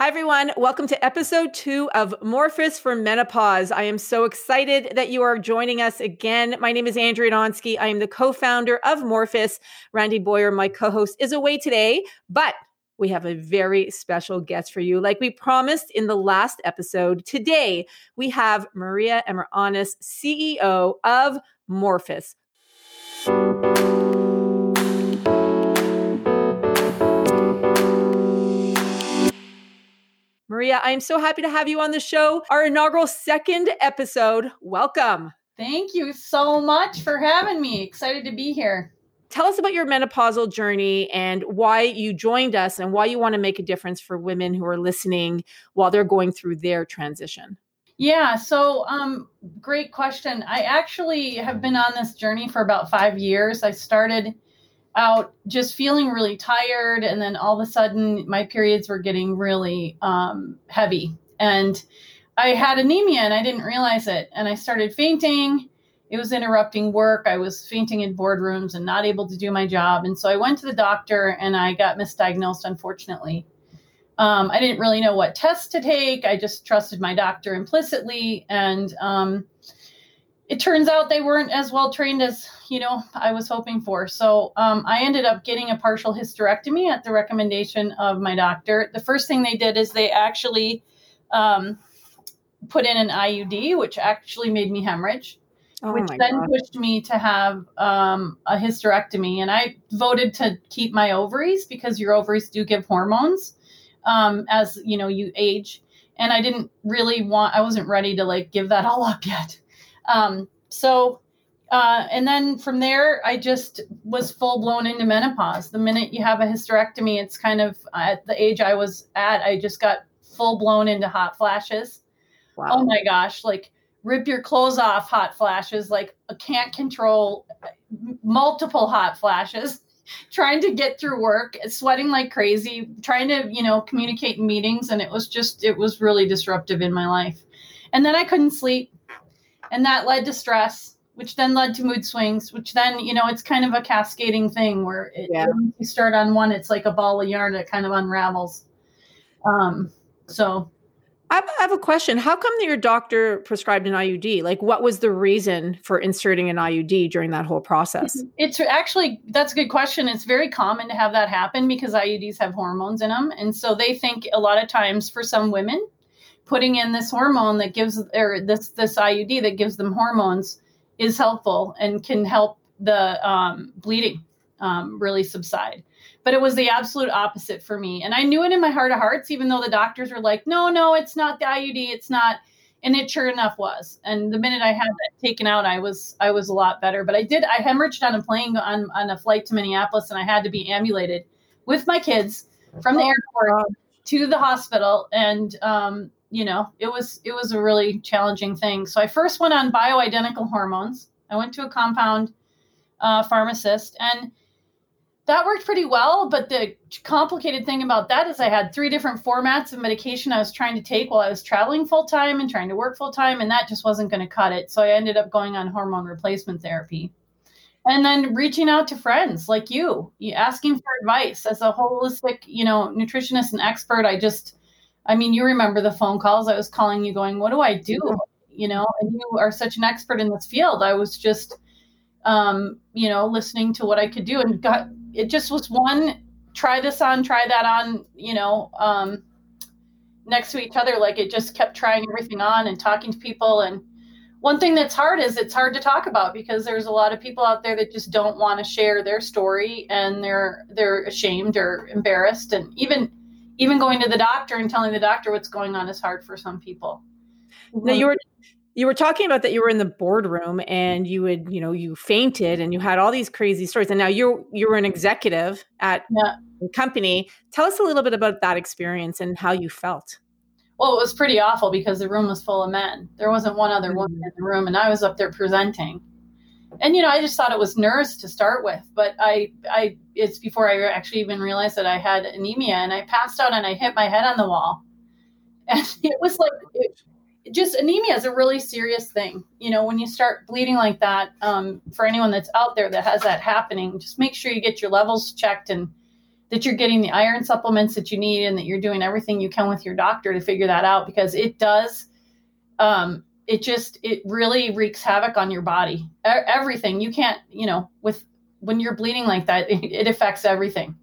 Hi, everyone. Welcome to episode two of Morphus for Menopause. I am so excited that you are joining us again. My name is Andrea Donsky. I am the co founder of Morphus. Randy Boyer, my co host, is away today, but we have a very special guest for you. Like we promised in the last episode, today we have Maria Emiranis, CEO of Morphus. Maria, I am so happy to have you on the show. Our inaugural second episode. Welcome. Thank you so much for having me. Excited to be here. Tell us about your menopausal journey and why you joined us and why you want to make a difference for women who are listening while they're going through their transition. Yeah, so um, great question. I actually have been on this journey for about five years. I started out just feeling really tired and then all of a sudden my periods were getting really um, heavy. And i had anemia and i didn't realize it and i started fainting. It was interrupting work. I was fainting in boardrooms and not able to do my job. And so i went to the doctor and i got misdiagnosed unfortunately. Um, i didn't really know what tests to take. I just trusted my doctor implicitly and um, it turns out they weren't as well trained as you know I was hoping for. So um, I ended up getting a partial hysterectomy at the recommendation of my doctor. The first thing they did is they actually um, put in an IUD, which actually made me hemorrhage. Oh which then God. pushed me to have um, a hysterectomy. And I voted to keep my ovaries because your ovaries do give hormones um, as you know you age. And I didn't really want, I wasn't ready to like give that all up yet. Um, so, uh, and then from there, I just was full blown into menopause. The minute you have a hysterectomy, it's kind of at the age I was at, I just got full blown into hot flashes. Wow. Oh my gosh, like rip your clothes off hot flashes, like can't control multiple hot flashes trying to get through work sweating like crazy trying to you know communicate in meetings and it was just it was really disruptive in my life and then i couldn't sleep and that led to stress which then led to mood swings which then you know it's kind of a cascading thing where it, yeah. you start on one it's like a ball of yarn that kind of unravels um so I have a question. How come that your doctor prescribed an IUD? Like, what was the reason for inserting an IUD during that whole process? It's actually, that's a good question. It's very common to have that happen because IUDs have hormones in them. And so they think a lot of times for some women, putting in this hormone that gives or this this IUD that gives them hormones is helpful and can help the um, bleeding um, really subside. But it was the absolute opposite for me, and I knew it in my heart of hearts, even though the doctors were like, "No, no, it's not the IUD, it's not." And it sure enough was. And the minute I had that taken out, I was I was a lot better. But I did I hemorrhaged on a plane on on a flight to Minneapolis, and I had to be ambulated with my kids from the airport to the hospital, and um, you know, it was it was a really challenging thing. So I first went on bioidentical hormones. I went to a compound uh, pharmacist, and that worked pretty well. But the complicated thing about that is I had three different formats of medication I was trying to take while I was traveling full time and trying to work full time, and that just wasn't going to cut it. So I ended up going on hormone replacement therapy. And then reaching out to friends like you, asking for advice as a holistic, you know, nutritionist and expert. I just I mean, you remember the phone calls I was calling you going, what do I do? You know, and you are such an expert in this field. I was just, um, you know, listening to what I could do and got, it just was one, try this on, try that on, you know, um, next to each other. Like it just kept trying everything on and talking to people. And one thing that's hard is it's hard to talk about because there's a lot of people out there that just don't want to share their story and they're, they're ashamed or embarrassed. And even, even going to the doctor and telling the doctor what's going on is hard for some people. Now you were you were talking about that you were in the boardroom and you would you know you fainted and you had all these crazy stories and now you're you're an executive at yeah. the company. Tell us a little bit about that experience and how you felt. Well, it was pretty awful because the room was full of men. There wasn't one other woman mm-hmm. in the room, and I was up there presenting and you know i just thought it was nerves to start with but i i it's before i actually even realized that i had anemia and i passed out and i hit my head on the wall. And it was like it, just anemia is a really serious thing. You know when you start bleeding like that um, for anyone that's out there that has that happening just make sure you get your levels checked and that you're getting the iron supplements that you need and that you're doing everything you can with your doctor to figure that out because it does um, it just it really wreaks havoc on your body everything you can't you know with when you're bleeding like that it, affects everything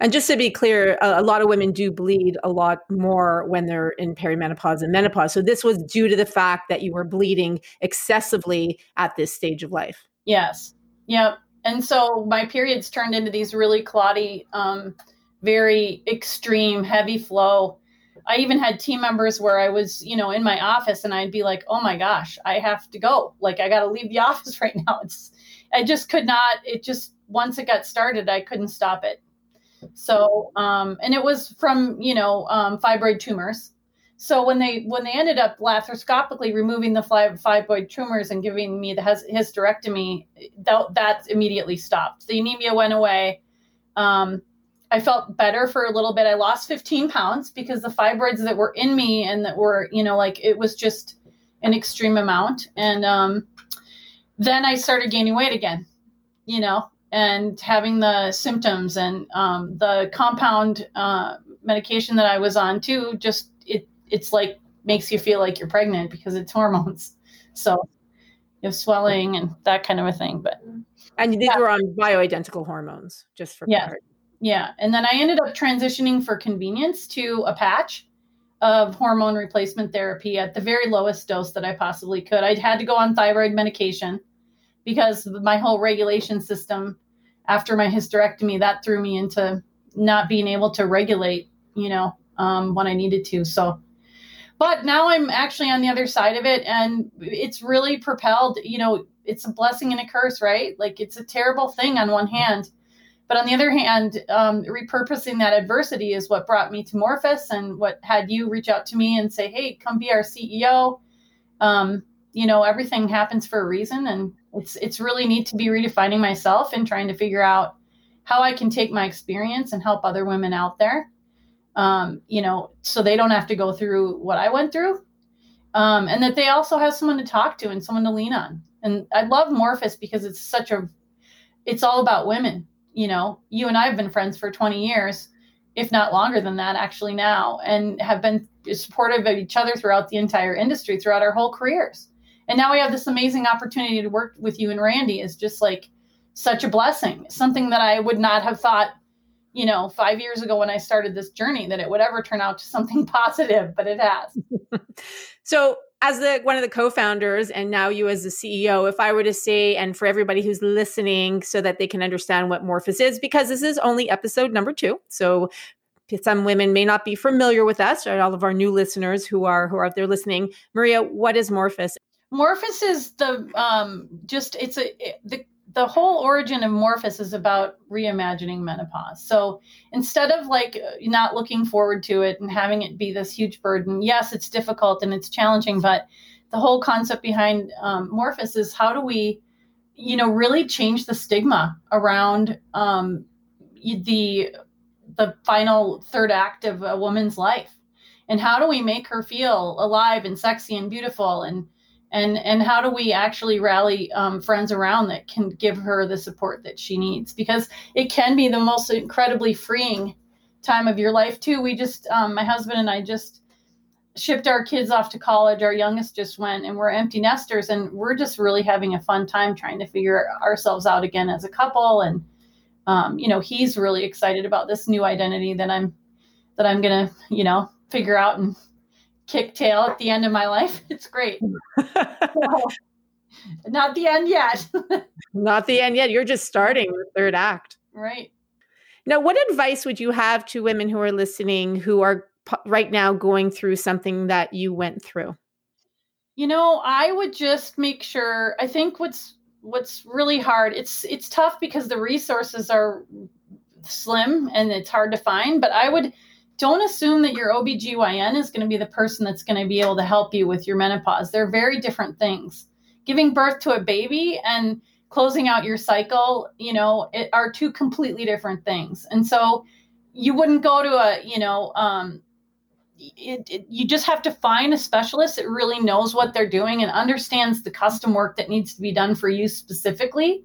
and just to be clear, a, a, lot of women do bleed a lot more when they're in perimenopause and menopause. So this was due to the fact that you were bleeding excessively at this stage of life. Yes. Yep. And so my periods turned into these really clotty, um, very extreme, heavy flow. I even had team members where I was, you know, in my office and I'd be like, "Oh my gosh, I have to go. Like I got to leave the office right now." It's I just could not it just once it got started, I couldn't stop it. So, um, and it was from you know um, fibroid tumors. So when they when they ended up laparoscopically removing the fibroid tumors and giving me the hysterectomy, that, that immediately stopped. The anemia went away. Um, I felt better for a little bit. I lost 15 pounds because the fibroids that were in me and that were, you know, like it was just an extreme amount. And um, then I started gaining weight again, you know, and having the symptoms and um, the compound uh, medication that I was on too. Just it it's like makes you feel like you're pregnant because it's hormones. So you have swelling and that kind of a thing. But and these yeah. were on bioidentical hormones, just for yeah, yeah. And then I ended up transitioning for convenience to a patch of hormone replacement therapy at the very lowest dose that I possibly could. I had to go on thyroid medication because my whole regulation system after my hysterectomy, that threw me into not being able to regulate, you know, um, when I needed to. So, but now I'm actually on the other side of it, and it's really propelled. You know, it's a blessing and a curse, right? Like it's a terrible thing on one hand, but on the other hand, um, repurposing that adversity is what brought me to Morphus and what had you reach out to me and say, "Hey, come be our CEO." Um, you know, everything happens for a reason, and it's it's really neat to be redefining myself and trying to figure out how I can take my experience and help other women out there. Um, you know, so they don't have to go through what I went through. Um, and that they also have someone to talk to and someone to lean on. And I love Morphus because it's such a it's all about women. You know, you and I have been friends for 20 years, if not longer than that, actually now, and have been supportive of each other throughout the entire industry, throughout our whole careers. And now we have this amazing opportunity to work with you and randy. Is just like such a blessing something that i would not have thought you know five years ago when i started this journey that it would ever turn out to something positive but it has. So as the one of the co-founders and now you as the ceo if i were to say and for everybody who's listening so that they can understand what morphus is because this is only episode number two. So some women may not be familiar with us or all of our new listeners who are who are out there listening. Maria what is morphus Morphus is the um just it's a it, the the whole origin of Morphus is about reimagining menopause. So instead of like not looking forward to it and having it be this huge burden, yes, it's difficult and it's challenging, but the whole concept behind um, Morphus is how do we, you know, really change the stigma around um, the the final third act of a woman's life, and how do we make her feel alive and sexy and beautiful and and and how do we actually rally um, friends around that can give her the support that she needs? Because it can be the most incredibly freeing time of your life too. We just um, my husband and i just shipped our kids off to college. Our youngest just went and we're empty nesters and we're just really having a fun time trying to figure ourselves out again as a couple. And um, you know he's really excited about this new identity that i'm that i'm gonna you know figure out and kick tail at the end of my life. It's great. not the end yet. not the end yet. You're just starting the third act. Right. Now, what advice would you have to women who are listening who are p- right now going through something that you went through? You know, I would just make sure. I think what's what's really hard. It's it's tough because the resources are slim and it's hard to find, but I would don't assume that your OBGYN is going to be the person that's going to be able to help you with your menopause. They're very different things. Giving birth to a baby and closing out your cycle, you know, it, are two completely different things. And so you wouldn't go to a, you know, um, it, it, you just have to find a specialist that really knows what they're doing and understands the custom work that needs to be done for you specifically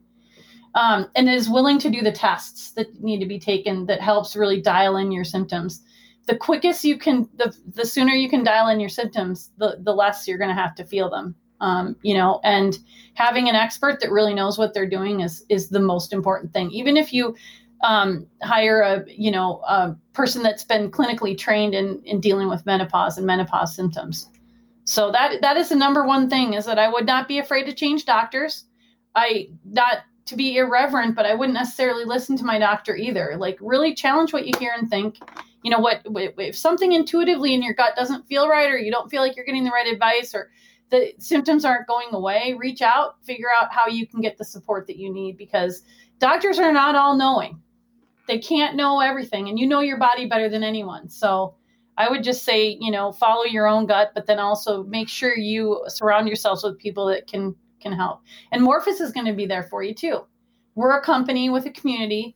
um, and is willing to do the tests that need to be taken that helps really dial in your symptoms the quickest you can the the sooner you can dial in your symptoms the the less you're going to have to feel them. Um, you know and having an expert that really knows what they're doing is is the most important thing. Even if you um, hire a you know a person that's been clinically trained in in dealing with menopause and menopause symptoms. So that that is the number one thing is that i would not be afraid to change doctors. I not to be irreverent but i wouldn't necessarily listen to my doctor either. Like really challenge what you hear and think you know what if something intuitively in your gut doesn't feel right or you don't feel like you're getting the right advice or the symptoms aren't going away reach out figure out how you can get the support that you need because doctors are not all knowing. They can't know everything and you know your body better than anyone. So i would just say you know follow your own gut but then also make sure you surround yourselves with people that can can help. And morphus is going to be there for you too. We're a company with a community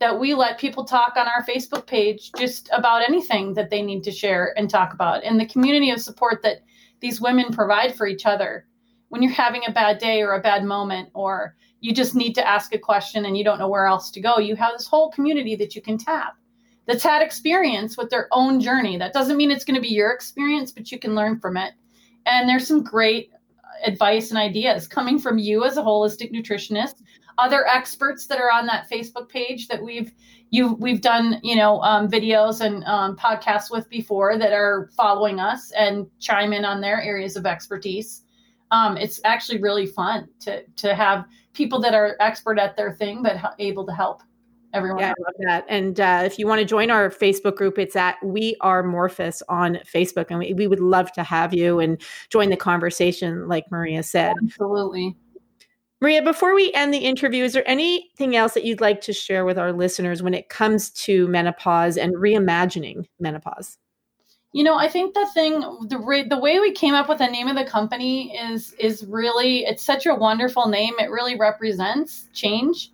that we let people talk on our facebook page just about anything that they need to share and talk about and the community of support that these women provide for each other when you're having a bad day or a bad moment or you just need to ask a question and you don't know where else to go, you have this whole community that you can tap that's had experience with their own journey. That doesn't mean it's going to be your experience, but you can learn from it. And there's some great advice and ideas coming from you as a holistic nutritionist, other experts that are on that Facebook page that we've you we've done you know um, videos and um, podcasts with before that are following us and chime in on their areas of expertise. Um, it's actually really fun to to have people that are expert at their thing but able to help everyone. Yeah, I love that. And uh, if you want to join our Facebook group, it's at We Are Morphus on Facebook, and we, we would love to have you and join the conversation, like Maria said. Absolutely. Maria, before we end the interview, is there anything else that you'd like to share with our listeners when it comes to menopause and reimagining menopause? You know, I think the thing, the the way we came up with the name of the company is is really it's such a wonderful name. It really represents change,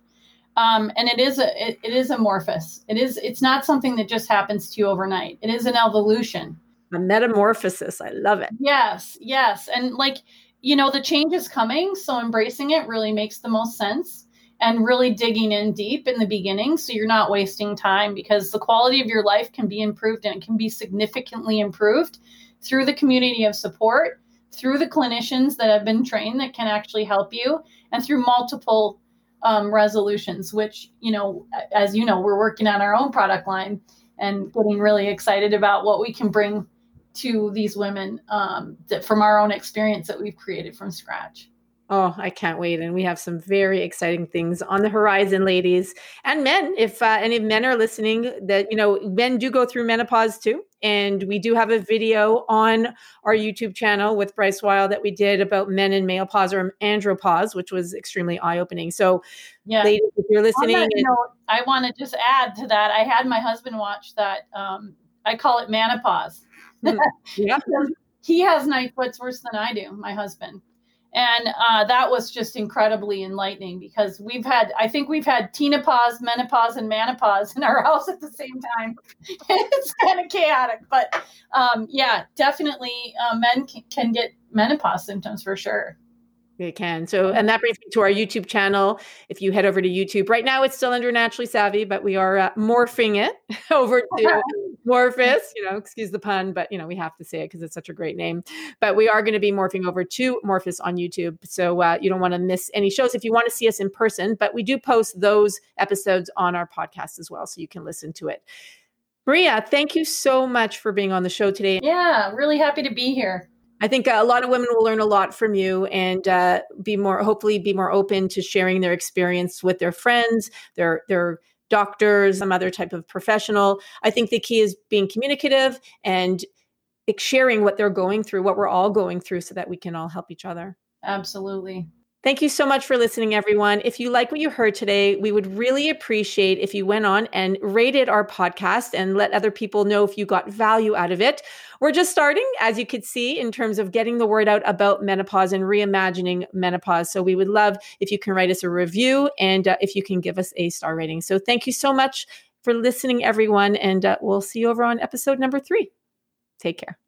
um, and it is a it, it is amorphous. It is it's not something that just happens to you overnight. It is an evolution, a metamorphosis. I love it. Yes, yes, and like you know, the change is coming, so embracing it really makes the most sense and really digging in deep in the beginning so you're not wasting time because the quality of your life can be improved and it can be significantly improved through the community of support through the clinicians that have been trained that can actually help you and through multiple um, resolutions which you know as you know we're working on our own product line and getting really excited about what we can bring to these women um, that from our own experience that we've created from scratch Oh, I can't wait. And we have some very exciting things on the horizon, ladies and men. If uh, any men are listening, that, you know, men do go through menopause too. And we do have a video on our YouTube channel with Bryce Wylde that we did about men and male pause or andropause, which was extremely eye opening. So, yeah, ladies, if you're listening, that, you know, I want to just add to that. I had my husband watch that. Um, I call it menopause. Mm-hmm. yeah. he has night sweats worse than I do, my husband and uh, that was just incredibly enlightening because we've had i think we've had tina pause menopause and menopause in our house at the same time it's kind of chaotic but um, yeah definitely uh, men can, can get menopause symptoms for sure they can. So, and that brings me to our YouTube channel. If you head over to YouTube, right now it's still under Naturally Savvy, but we are uh, morphing it over to Morphus. You know, excuse the pun, but you know we have to say it because it's such a great name. But we are going to be morphing over to Morphus on YouTube, so uh, you don't want to miss any shows if you want to see us in person. But we do post those episodes on our podcast as well, so you can listen to it. Maria, thank you so much for being on the show today. Yeah, really happy to be here. I think a lot of women will learn a lot from you and uh, be more, hopefully, be more open to sharing their experience with their friends, their their doctors, some other type of professional. I think the key is being communicative and sharing what they're going through, what we're all going through, so that we can all help each other. Absolutely. Thank you so much for listening, everyone. If you like what you heard today, we would really appreciate if you went on and rated our podcast and let other people know if you got value out of it. We're just starting, as you could see, in terms of getting the word out about menopause and reimagining menopause. So we would love if you can write us a review and uh, if you can give us a star rating. So thank you so much for listening, everyone. And uh, we'll see you over on episode number three. Take care.